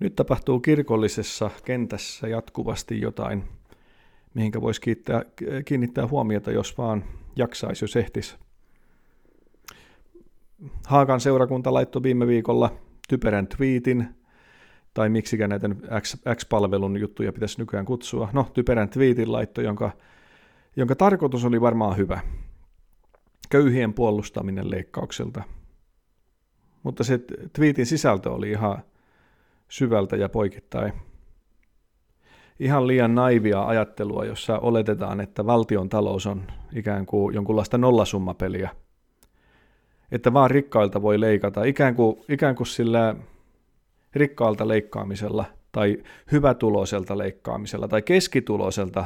Nyt tapahtuu kirkollisessa kentässä jatkuvasti jotain, mihinkä voisi kiittää, kiinnittää huomiota, jos vaan jaksaisi, jos ehtisi. Haakan seurakunta laittoi viime viikolla typerän tweetin, tai miksikä näitä X-palvelun juttuja pitäisi nykyään kutsua. No, typerän tweetin laitto, jonka, jonka tarkoitus oli varmaan hyvä. Köyhien puolustaminen leikkaukselta. Mutta se tweetin sisältö oli ihan syvältä ja poikittain. Ihan liian naivia ajattelua, jossa oletetaan, että valtion talous on ikään kuin jonkunlaista nollasummapeliä. Että vaan rikkailta voi leikata, ikään kuin, ikään kuin sillä rikkaalta leikkaamisella tai hyvätuloiselta leikkaamisella tai keskituloiselta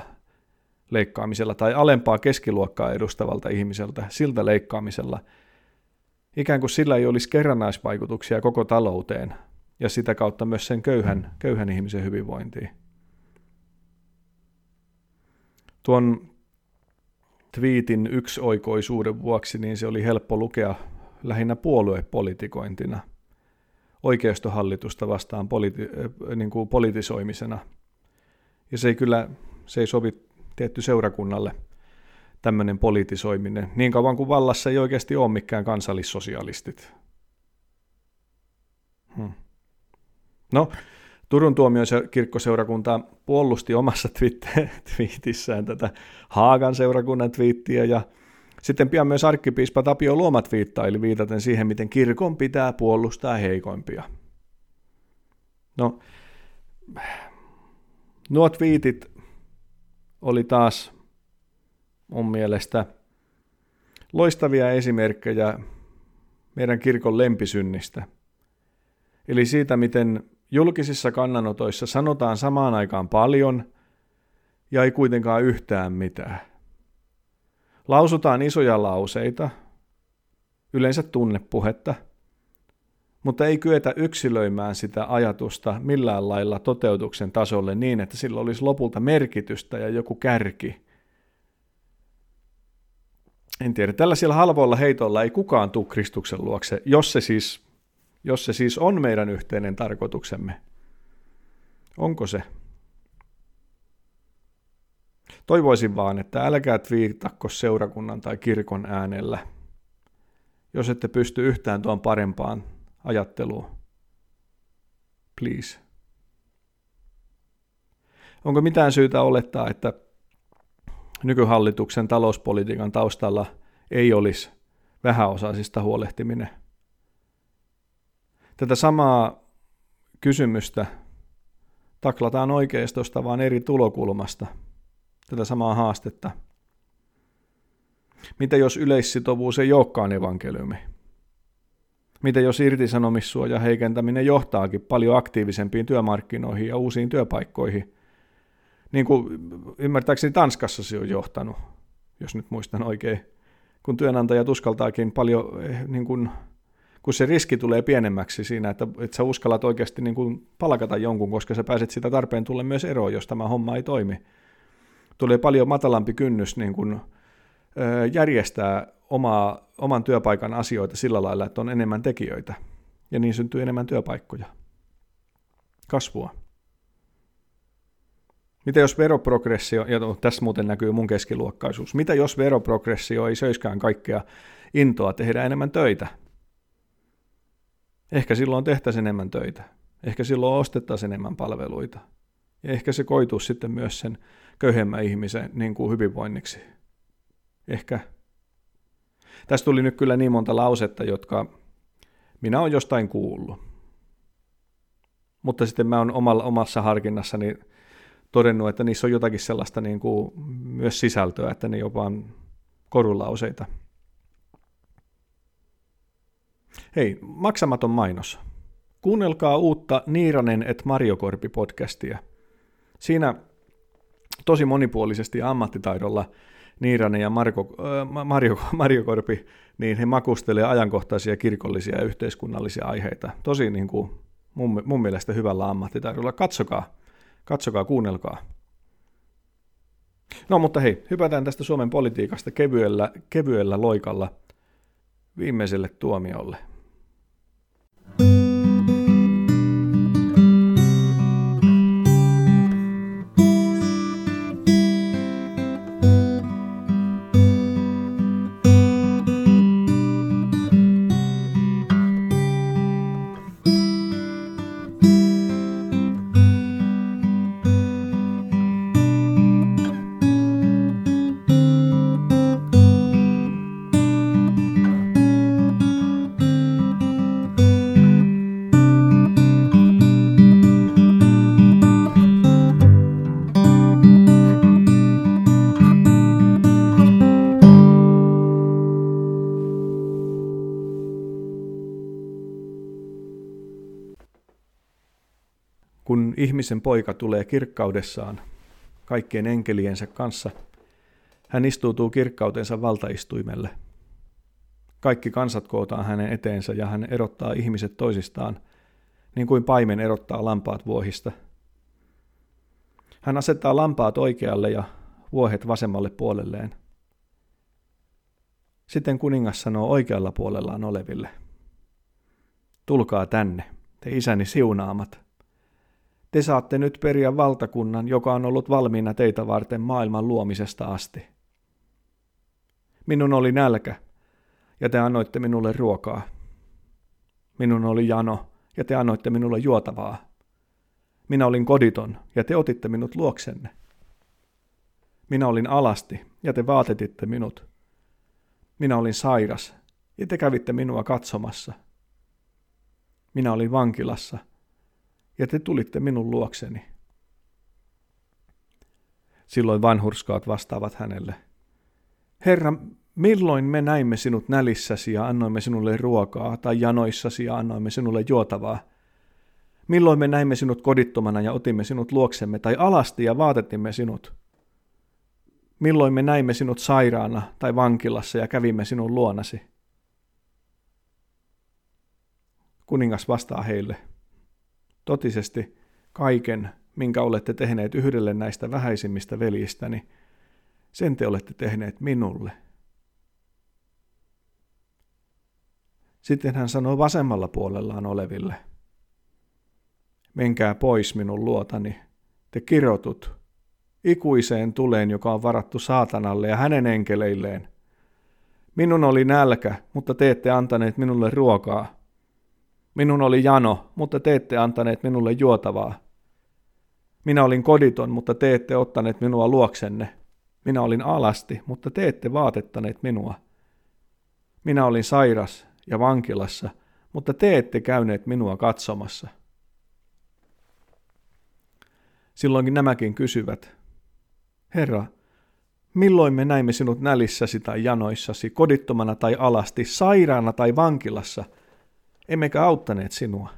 leikkaamisella tai alempaa keskiluokkaa edustavalta ihmiseltä, siltä leikkaamisella, ikään kuin sillä ei olisi kerrannaisvaikutuksia koko talouteen ja sitä kautta myös sen köyhän, köyhän ihmisen hyvinvointiin. Tuon twiitin yksioikoisuuden vuoksi niin se oli helppo lukea lähinnä puoluepolitikointina – oikeistohallitusta vastaan politi- äh, niin kuin politisoimisena. Ja se ei kyllä, se ei sovi tietty seurakunnalle tämmöinen politisoiminen, niin kauan kuin vallassa ei oikeasti ole mikään kansallissosialistit. Hmm. No, Turun tuomion kirkkoseurakunta puolusti omassa twiitissään tätä Haagan seurakunnan twiittiä ja sitten pian myös arkkipiispa Tapio Luomat viittaili viitaten siihen, miten kirkon pitää puolustaa heikoimpia. No, nuo twiitit oli taas mun mielestä loistavia esimerkkejä meidän kirkon lempisynnistä. Eli siitä, miten julkisissa kannanotoissa sanotaan samaan aikaan paljon ja ei kuitenkaan yhtään mitään. Lausutaan isoja lauseita, yleensä tunnepuhetta, mutta ei kyetä yksilöimään sitä ajatusta millään lailla toteutuksen tasolle niin, että sillä olisi lopulta merkitystä ja joku kärki. En tiedä, tällaisilla halvoilla heitoilla ei kukaan tule Kristuksen luokse, jos se siis, jos se siis on meidän yhteinen tarkoituksemme. Onko se? Toivoisin vaan, että älkää twiittakko seurakunnan tai kirkon äänellä, jos ette pysty yhtään tuon parempaan ajatteluun. Please. Onko mitään syytä olettaa, että nykyhallituksen talouspolitiikan taustalla ei olisi vähäosaisista huolehtiminen? Tätä samaa kysymystä taklataan oikeistosta vaan eri tulokulmasta – tätä samaa haastetta. Mitä jos yleissitovuus ei olekaan evankeliumi? Mitä jos irtisanomissuoja heikentäminen johtaakin paljon aktiivisempiin työmarkkinoihin ja uusiin työpaikkoihin? Niin kuin ymmärtääkseni Tanskassa se on johtanut, jos nyt muistan oikein, kun työnantajat uskaltaakin paljon, eh, niin kuin, kun se riski tulee pienemmäksi siinä, että, että sä uskallat oikeasti niin kuin palkata jonkun, koska sä pääset sitä tarpeen tulle myös eroon, jos tämä homma ei toimi tulee paljon matalampi kynnys niin kuin, järjestää omaa, oman työpaikan asioita sillä lailla, että on enemmän tekijöitä. Ja niin syntyy enemmän työpaikkoja. Kasvua. Mitä jos veroprogressio, ja tässä muuten näkyy mun keskiluokkaisuus, mitä jos veroprogressio ei söiskään kaikkea intoa tehdä enemmän töitä? Ehkä silloin tehtäisiin enemmän töitä. Ehkä silloin ostettaisiin enemmän palveluita. Ja ehkä se koituu sitten myös sen köyhemmän ihmisen niin kuin hyvinvoinniksi. Ehkä. Tässä tuli nyt kyllä niin monta lausetta, jotka minä olen jostain kuullut. Mutta sitten mä olen omalla, omassa harkinnassani todennut, että niissä on jotakin sellaista niin kuin myös sisältöä, että ne jopa on korulauseita. Hei, maksamaton mainos. Kuunnelkaa uutta Niiranen et Marjokorpi podcastia. Siinä tosi monipuolisesti ja ammattitaidolla Niiranen ja Marko, äh, Mario, Mario Korpi, niin he makustelee ajankohtaisia kirkollisia ja yhteiskunnallisia aiheita. Tosi niin kuin mun, mun mielestä hyvällä ammattitaidolla. Katsokaa, katsokaa, kuunnelkaa. No mutta hei, hypätään tästä Suomen politiikasta kevyellä, kevyellä loikalla viimeiselle tuomiolle. Ihmisen poika tulee kirkkaudessaan kaikkien enkeliensä kanssa, hän istuutuu kirkkautensa valtaistuimelle. Kaikki kansat kootaan hänen eteensä ja hän erottaa ihmiset toisistaan, niin kuin paimen erottaa lampaat vuohista. Hän asettaa lampaat oikealle ja vuohet vasemmalle puolelleen. Sitten kuningas sanoo oikealla puolellaan oleville. Tulkaa tänne, te isäni siunaamat. Te saatte nyt periä valtakunnan, joka on ollut valmiina teitä varten maailman luomisesta asti. Minun oli nälkä, ja te annoitte minulle ruokaa. Minun oli jano, ja te annoitte minulle juotavaa. Minä olin koditon, ja te otitte minut luoksenne. Minä olin alasti, ja te vaatetitte minut. Minä olin sairas, ja te kävitte minua katsomassa. Minä olin vankilassa, ja te tulitte minun luokseni. Silloin vanhurskaat vastaavat hänelle. Herra, milloin me näimme sinut nälissäsi ja annoimme sinulle ruokaa, tai janoissasi ja annoimme sinulle juotavaa? Milloin me näimme sinut kodittomana ja otimme sinut luoksemme, tai alasti ja vaatettimme sinut? Milloin me näimme sinut sairaana tai vankilassa ja kävimme sinun luonasi? Kuningas vastaa heille, totisesti kaiken, minkä olette tehneet yhdelle näistä vähäisimmistä veljistäni, sen te olette tehneet minulle. Sitten hän sanoi vasemmalla puolellaan oleville, menkää pois minun luotani, te kirotut, ikuiseen tuleen, joka on varattu saatanalle ja hänen enkeleilleen. Minun oli nälkä, mutta te ette antaneet minulle ruokaa. Minun oli jano, mutta te ette antaneet minulle juotavaa. Minä olin koditon, mutta te ette ottaneet minua luoksenne. Minä olin alasti, mutta te ette vaatettaneet minua. Minä olin sairas ja vankilassa, mutta te ette käyneet minua katsomassa. Silloinkin nämäkin kysyvät, Herra, milloin me näimme sinut nälissäsi tai janoissasi, kodittomana tai alasti, sairaana tai vankilassa, emmekä auttaneet sinua?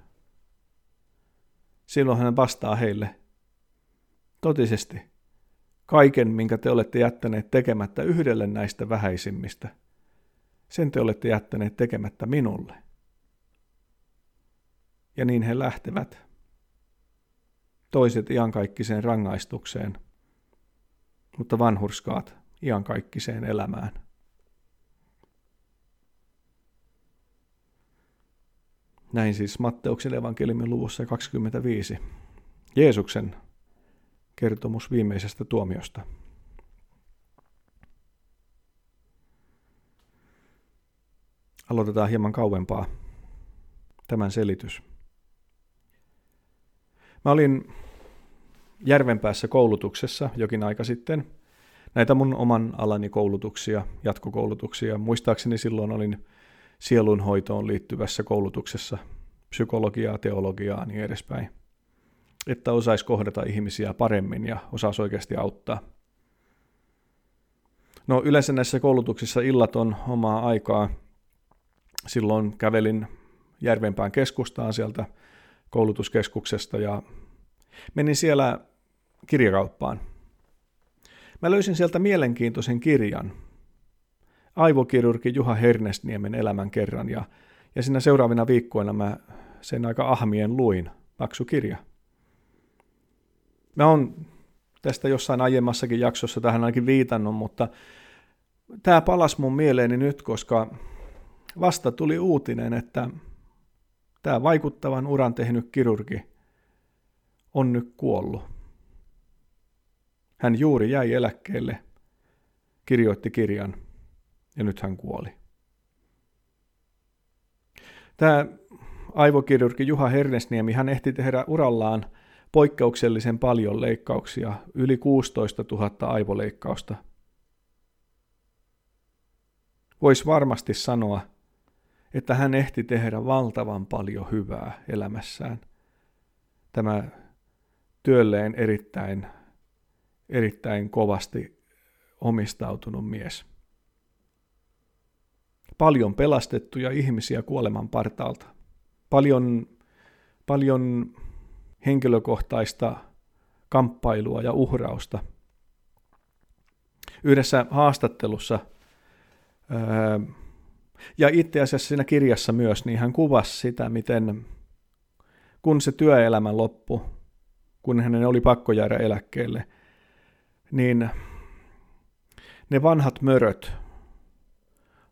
Silloin hän vastaa heille, totisesti, kaiken, minkä te olette jättäneet tekemättä yhdelle näistä vähäisimmistä, sen te olette jättäneet tekemättä minulle. Ja niin he lähtevät. Toiset iankaikkiseen rangaistukseen – mutta vanhurskaat iankaikkiseen elämään. Näin siis Matteuksen evankeliumin luvussa 25. Jeesuksen kertomus viimeisestä tuomiosta. Aloitetaan hieman kauempaa tämän selitys. Mä olin Järvenpäässä koulutuksessa jokin aika sitten. Näitä mun oman alani koulutuksia, jatkokoulutuksia. Muistaakseni silloin olin sielunhoitoon liittyvässä koulutuksessa, psykologiaa, teologiaa ja niin edespäin. Että osaisi kohdata ihmisiä paremmin ja osaisi oikeasti auttaa. No yleensä näissä koulutuksissa illat on omaa aikaa. Silloin kävelin Järvenpään keskustaan sieltä koulutuskeskuksesta ja Menin siellä kirjakauppaan. Mä löysin sieltä mielenkiintoisen kirjan. Aivokirurgi Juha Hernesniemen elämän kerran ja, ja siinä seuraavina viikkoina mä sen aika ahmien luin. Paksu kirja. Mä oon tästä jossain aiemmassakin jaksossa tähän ainakin viitannut, mutta tämä palas mun mieleeni nyt, koska vasta tuli uutinen, että tämä vaikuttavan uran tehnyt kirurgi on nyt kuollut. Hän juuri jäi eläkkeelle, kirjoitti kirjan ja nyt hän kuoli. Tämä aivokirurgi Juha Hernesniemi, hän ehti tehdä urallaan poikkeuksellisen paljon leikkauksia, yli 16 000 aivoleikkausta. Voisi varmasti sanoa, että hän ehti tehdä valtavan paljon hyvää elämässään. Tämä työlleen erittäin, erittäin kovasti omistautunut mies. Paljon pelastettuja ihmisiä kuoleman partaalta. Paljon, paljon henkilökohtaista kamppailua ja uhrausta. Yhdessä haastattelussa, ja itse asiassa siinä kirjassa myös, niin hän kuvasi sitä, miten kun se työelämä loppui, kun hänen oli pakko jäädä eläkkeelle, niin ne vanhat möröt,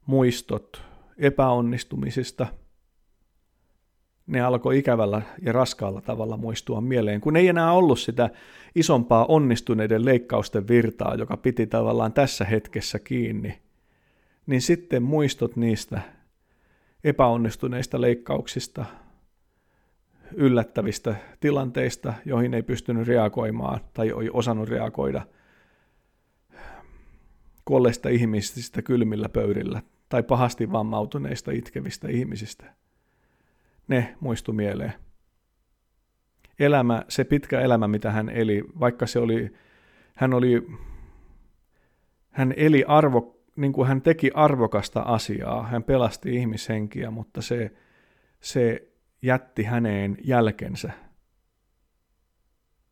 muistot epäonnistumisista, ne alkoi ikävällä ja raskaalla tavalla muistua mieleen, kun ei enää ollut sitä isompaa onnistuneiden leikkausten virtaa, joka piti tavallaan tässä hetkessä kiinni, niin sitten muistot niistä epäonnistuneista leikkauksista, yllättävistä tilanteista, joihin ei pystynyt reagoimaan tai ei osannut reagoida, kuolleista ihmisistä kylmillä pöydillä tai pahasti vammautuneista itkevistä ihmisistä. Ne muistu mieleen. Elämä, se pitkä elämä, mitä hän eli, vaikka se oli, hän oli, hän eli arvo, niin kuin hän teki arvokasta asiaa, hän pelasti ihmishenkiä, mutta se, se jätti häneen jälkensä.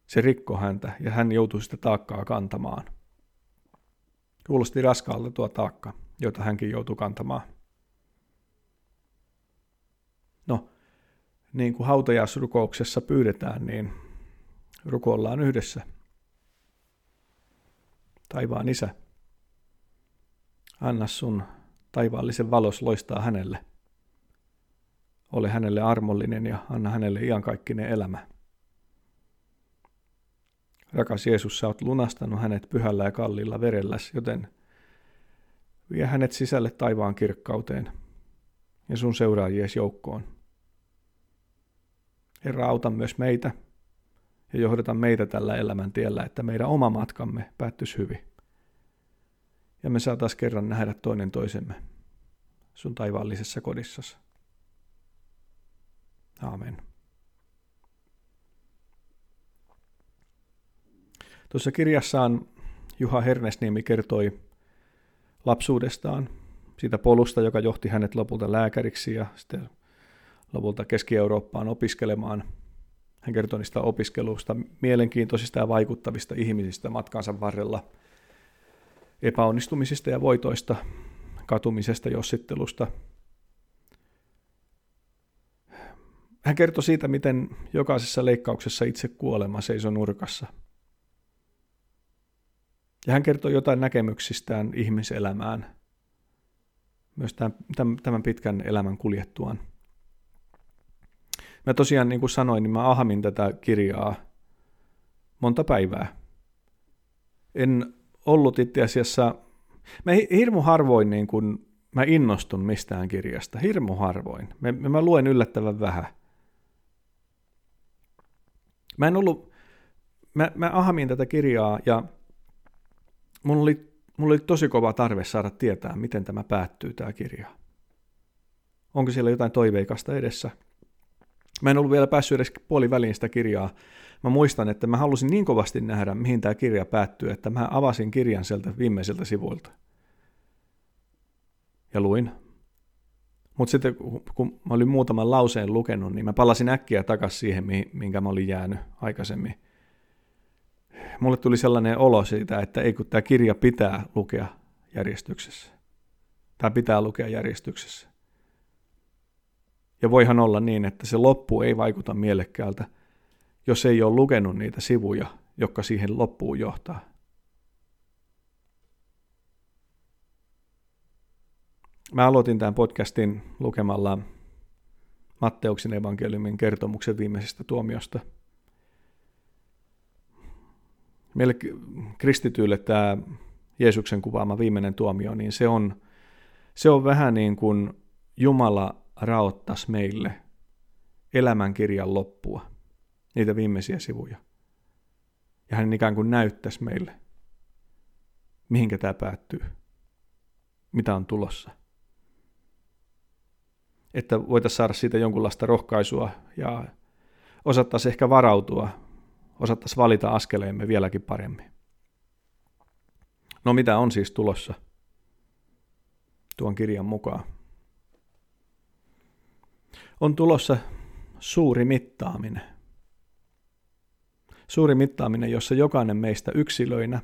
Se rikko häntä ja hän joutui sitä taakkaa kantamaan. Kuulosti raskaalta tuo taakka, jota hänkin joutui kantamaan. No, niin kuin hautajaisrukouksessa pyydetään, niin rukoillaan yhdessä. Taivaan isä, anna sun taivaallisen valos loistaa hänelle. Ole hänelle armollinen ja anna hänelle iankaikkinen elämä. Rakas Jeesus, sä oot lunastanut hänet pyhällä ja kallilla verelläs, joten vie hänet sisälle taivaan kirkkauteen ja sun seuraajies joukkoon. Herra, auta myös meitä ja johdeta meitä tällä elämäntiellä, että meidän oma matkamme päättyisi hyvin. Ja me saataisiin kerran nähdä toinen toisemme sun taivaallisessa kodissasi. Aamen. Tuossa kirjassaan Juha Hernesniemi kertoi lapsuudestaan, siitä polusta, joka johti hänet lopulta lääkäriksi ja sitten lopulta Keski-Eurooppaan opiskelemaan. Hän kertoi niistä opiskeluista, mielenkiintoisista ja vaikuttavista ihmisistä matkansa varrella, epäonnistumisista ja voitoista, katumisesta, jossittelusta. Hän kertoi siitä, miten jokaisessa leikkauksessa itse kuolema seisoi nurkassa. Ja hän kertoi jotain näkemyksistään ihmiselämään, myös tämän, tämän pitkän elämän kuljettuaan. Mä tosiaan, niin kuin sanoin, niin mä ahmin tätä kirjaa monta päivää. En ollut itse asiassa, mä hirmu harvoin niin kuin, mä innostun mistään kirjasta, hirmu harvoin. Mä, mä luen yllättävän vähän. Mä en ollut, mä, mä ahmin tätä kirjaa ja mulla oli, mulla oli tosi kova tarve saada tietää, miten tämä päättyy, tämä kirja. Onko siellä jotain toiveikasta edessä? Mä en ollut vielä päässyt edes puoliväliin sitä kirjaa. Mä muistan, että mä halusin niin kovasti nähdä, mihin tämä kirja päättyy, että mä avasin kirjan sieltä viimeiseltä sivuilta. Ja luin. Mutta sitten kun mä olin muutaman lauseen lukenut, niin mä palasin äkkiä takaisin siihen, minkä mä olin jäänyt aikaisemmin. Mulle tuli sellainen olo siitä, että ei kun tämä kirja pitää lukea järjestyksessä. Tämä pitää lukea järjestyksessä. Ja voihan olla niin, että se loppu ei vaikuta mielekkäältä, jos ei ole lukenut niitä sivuja, jotka siihen loppuun johtaa. Mä aloitin tämän podcastin lukemalla Matteuksen evankeliumin kertomuksen viimeisestä tuomiosta. Meille kristityille tämä Jeesuksen kuvaama viimeinen tuomio, niin se on, se on vähän niin kuin Jumala raottaisi meille elämänkirjan loppua, niitä viimeisiä sivuja. Ja hän ikään kuin näyttäisi meille, mihinkä tämä päättyy, mitä on tulossa. Että voitaisiin saada siitä jonkunlaista rohkaisua ja osattaisiin ehkä varautua, osattaisiin valita askeleemme vieläkin paremmin. No mitä on siis tulossa tuon kirjan mukaan? on tulossa suuri mittaaminen. Suuri mittaaminen, jossa jokainen meistä yksilöinä,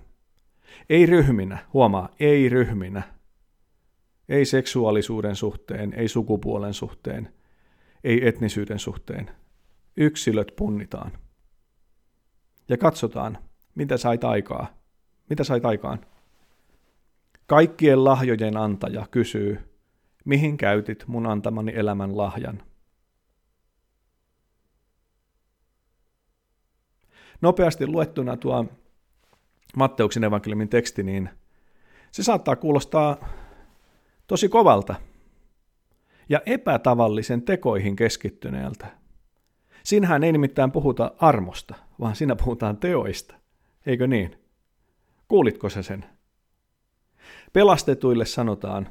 ei ryhminä, huomaa, ei ryhminä, ei seksuaalisuuden suhteen, ei sukupuolen suhteen, ei etnisyyden suhteen. Yksilöt punnitaan. Ja katsotaan, mitä sait aikaa. Mitä sait aikaan? Kaikkien lahjojen antaja kysyy, mihin käytit mun antamani elämän lahjan? Nopeasti luettuna tuo Matteuksen evankeliumin teksti, niin se saattaa kuulostaa tosi kovalta ja epätavallisen tekoihin keskittyneeltä. Siinähän ei nimittäin puhuta armosta, vaan siinä puhutaan teoista. Eikö niin? Kuulitko sä sen? Pelastetuille sanotaan,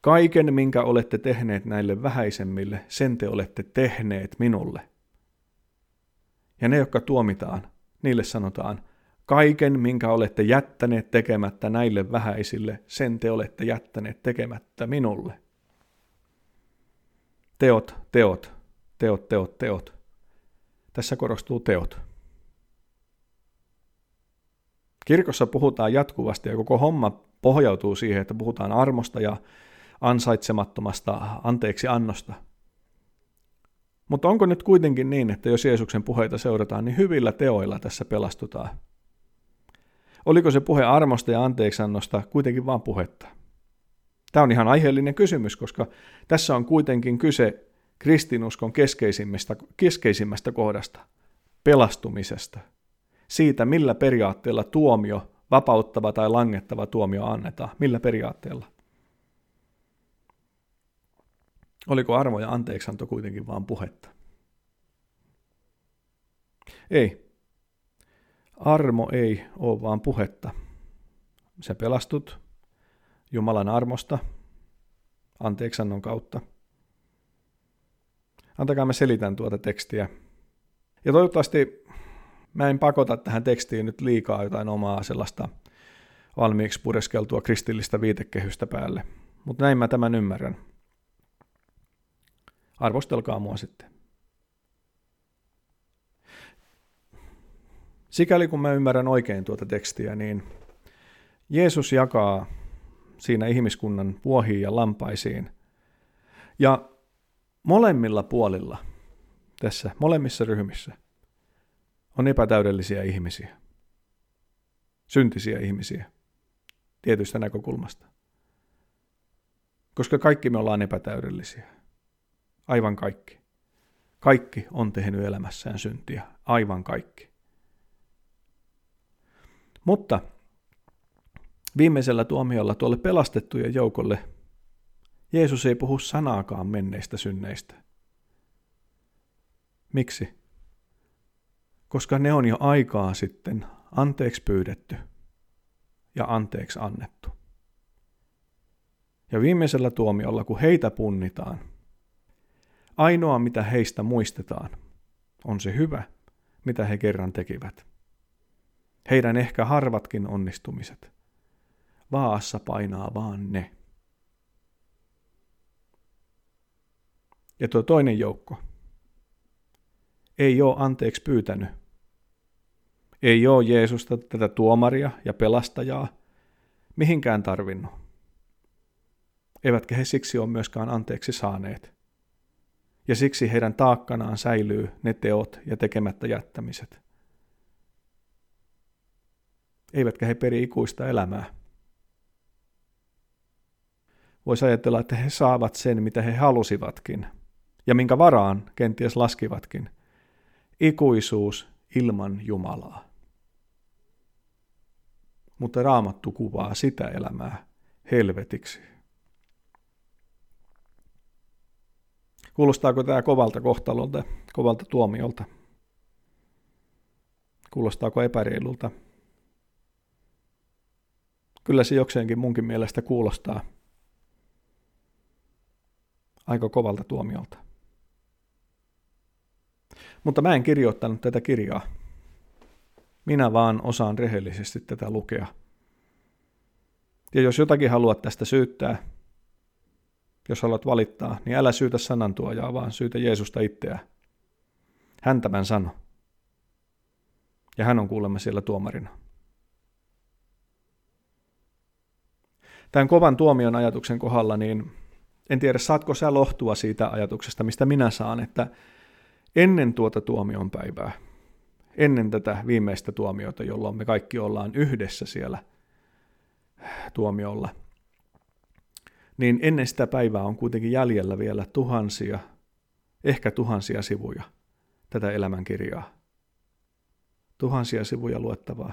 kaiken minkä olette tehneet näille vähäisemmille, sen te olette tehneet minulle. Ja ne, jotka tuomitaan, niille sanotaan, kaiken minkä olette jättäneet tekemättä näille vähäisille, sen te olette jättäneet tekemättä minulle. Teot, teot, teot, teot, teot. Tässä korostuu teot. Kirkossa puhutaan jatkuvasti ja koko homma pohjautuu siihen, että puhutaan armosta ja ansaitsemattomasta anteeksi annosta. Mutta onko nyt kuitenkin niin, että jos Jeesuksen puheita seurataan, niin hyvillä teoilla tässä pelastutaan? Oliko se puhe armosta ja anteeksiannosta kuitenkin vain puhetta? Tämä on ihan aiheellinen kysymys, koska tässä on kuitenkin kyse kristinuskon keskeisimmästä, keskeisimmästä kohdasta, pelastumisesta, siitä millä periaatteella tuomio, vapauttava tai langettava tuomio annetaan, millä periaatteella. Oliko armo ja anteeksanto kuitenkin vain puhetta? Ei. Armo ei ole vaan puhetta. Se pelastut Jumalan armosta, anteeksannon kautta. Antakaa mä selitän tuota tekstiä. Ja toivottavasti mä en pakota tähän tekstiin nyt liikaa jotain omaa sellaista valmiiksi pureskeltua kristillistä viitekehystä päälle. Mutta näin mä tämän ymmärrän. Arvostelkaa mua sitten. Sikäli kun mä ymmärrän oikein tuota tekstiä, niin Jeesus jakaa siinä ihmiskunnan vuohiin ja lampaisiin. Ja molemmilla puolilla tässä, molemmissa ryhmissä, on epätäydellisiä ihmisiä. Syntisiä ihmisiä tietystä näkökulmasta. Koska kaikki me ollaan epätäydellisiä. Aivan kaikki. Kaikki on tehnyt elämässään syntiä. Aivan kaikki. Mutta viimeisellä tuomiolla tuolle pelastettujen joukolle Jeesus ei puhu sanaakaan menneistä synneistä. Miksi? Koska ne on jo aikaa sitten anteeksi pyydetty ja anteeksi annettu. Ja viimeisellä tuomiolla, kun heitä punnitaan, ainoa mitä heistä muistetaan, on se hyvä, mitä he kerran tekivät. Heidän ehkä harvatkin onnistumiset. Vaassa painaa vaan ne. Ja tuo toinen joukko ei ole anteeksi pyytänyt. Ei ole Jeesusta tätä tuomaria ja pelastajaa mihinkään tarvinnut. Eivätkä he siksi ole myöskään anteeksi saaneet. Ja siksi heidän taakkanaan säilyy ne teot ja tekemättä jättämiset. Eivätkä he peri ikuista elämää. Voisi ajatella, että he saavat sen, mitä he halusivatkin – ja minkä varaan kenties laskivatkin. Ikuisuus ilman Jumalaa. Mutta raamattu kuvaa sitä elämää helvetiksi. Kuulostaako tämä kovalta kohtalolta, kovalta tuomiolta? Kuulostaako epäreilulta? Kyllä se jokseenkin munkin mielestä kuulostaa aika kovalta tuomiolta. Mutta mä en kirjoittanut tätä kirjaa. Minä vaan osaan rehellisesti tätä lukea. Ja jos jotakin haluat tästä syyttää, jos haluat valittaa, niin älä syytä sanantuojaa, vaan syytä Jeesusta itseä. Hän tämän sano. Ja hän on kuulemma siellä tuomarina. Tämän kovan tuomion ajatuksen kohdalla, niin en tiedä, saatko sä lohtua siitä ajatuksesta, mistä minä saan, että ennen tuota tuomion päivää, ennen tätä viimeistä tuomiota, jolloin me kaikki ollaan yhdessä siellä tuomiolla, niin ennen sitä päivää on kuitenkin jäljellä vielä tuhansia, ehkä tuhansia sivuja tätä elämänkirjaa. Tuhansia sivuja luettavaa.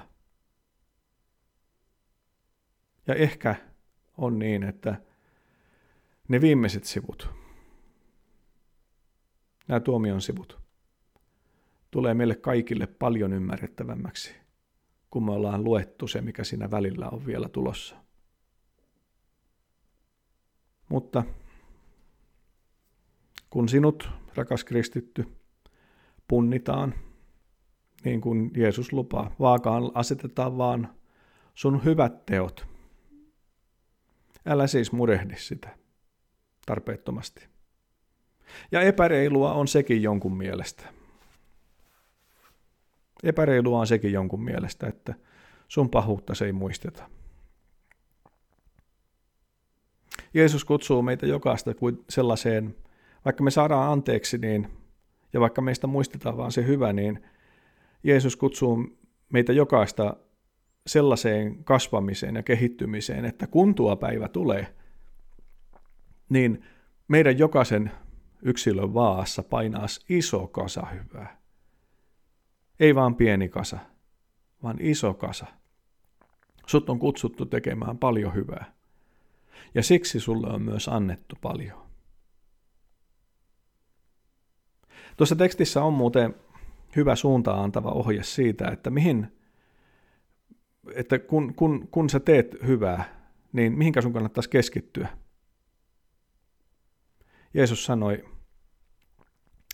Ja ehkä on niin, että ne viimeiset sivut, nämä tuomion sivut, tulee meille kaikille paljon ymmärrettävämmäksi, kun me ollaan luettu se, mikä siinä välillä on vielä tulossa. Mutta kun sinut, rakas kristitty, punnitaan, niin kuin Jeesus lupaa, vaakaan asetetaan vaan sun hyvät teot. Älä siis murehdi sitä tarpeettomasti. Ja epäreilua on sekin jonkun mielestä. Epäreilua on sekin jonkun mielestä, että sun pahuutta se ei muisteta. Jeesus kutsuu meitä jokaista kuin sellaiseen, vaikka me saadaan anteeksi, niin, ja vaikka meistä muistetaan vaan se hyvä, niin Jeesus kutsuu meitä jokaista sellaiseen kasvamiseen ja kehittymiseen, että kun tuo päivä tulee, niin meidän jokaisen yksilön vaassa painaas iso kasa hyvää. Ei vaan pieni kasa, vaan iso kasa. Sut on kutsuttu tekemään paljon hyvää. Ja siksi sulle on myös annettu paljon. Tuossa tekstissä on muuten hyvä suuntaan antava ohje siitä, että mihin, että kun, kun, kun sä teet hyvää, niin mihinkä sun kannattaisi keskittyä. Jeesus sanoi,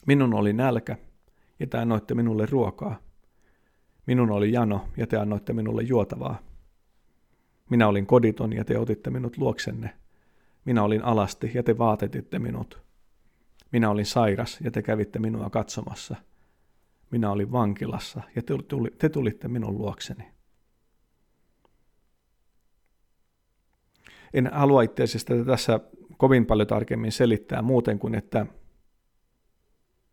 minun oli nälkä, ja te annoitte minulle ruokaa. Minun oli jano, ja te annoitte minulle juotavaa. Minä olin koditon, ja te otitte minut luoksenne. Minä olin alasti, ja te vaatetitte minut. Minä olin sairas, ja te kävitte minua katsomassa. Minä olin vankilassa, ja te, tuli, te tulitte minun luokseni. En halua itse asiassa tässä kovin paljon tarkemmin selittää muuten kuin, että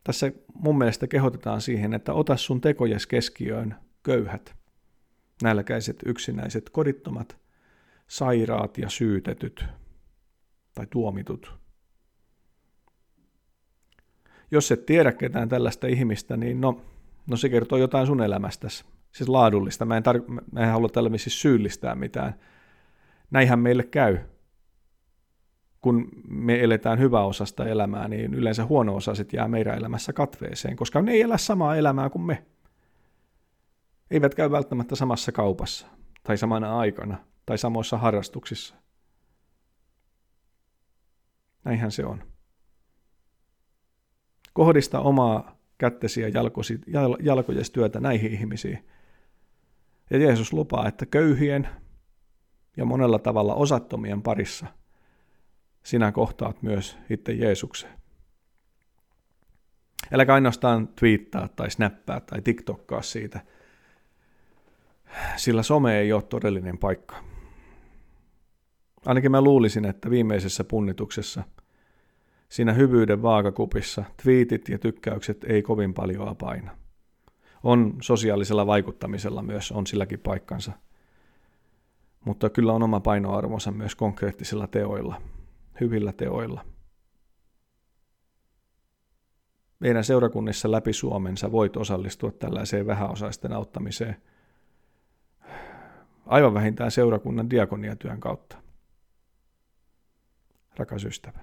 tässä mun mielestä kehotetaan siihen, että ota sun tekojes keskiöön köyhät, nälkäiset, yksinäiset, kodittomat, sairaat ja syytetyt tai tuomitut. Jos et tiedä ketään tällaista ihmistä, niin no, no se kertoo jotain sun elämästäsi, siis laadullista. Mä en, tar- mä en halua tällä siis syyllistää mitään. Näinhän meille käy kun me eletään hyväosasta elämää, niin yleensä huono-osaiset jää meidän elämässä katveeseen, koska ne ei elä samaa elämää kuin me. Eivät käy välttämättä samassa kaupassa, tai samana aikana, tai samoissa harrastuksissa. Näinhän se on. Kohdista omaa kättesi ja jalkosi, jal, jalkojesi työtä näihin ihmisiin. Ja Jeesus lupaa, että köyhien ja monella tavalla osattomien parissa – sinä kohtaat myös itse Jeesuksen. Äläkä ainoastaan twiittaa tai snappaa tai tiktokkaa siitä, sillä some ei ole todellinen paikka. Ainakin mä luulisin, että viimeisessä punnituksessa, siinä hyvyyden vaakakupissa, twiitit ja tykkäykset ei kovin paljon paina. On sosiaalisella vaikuttamisella myös, on silläkin paikkansa. Mutta kyllä on oma painoarvonsa myös konkreettisilla teoilla – hyvillä teoilla. Meidän seurakunnissa läpi Suomensa voit osallistua tällaiseen vähäosaisten auttamiseen aivan vähintään seurakunnan diakoniatyön kautta. Rakas ystävä.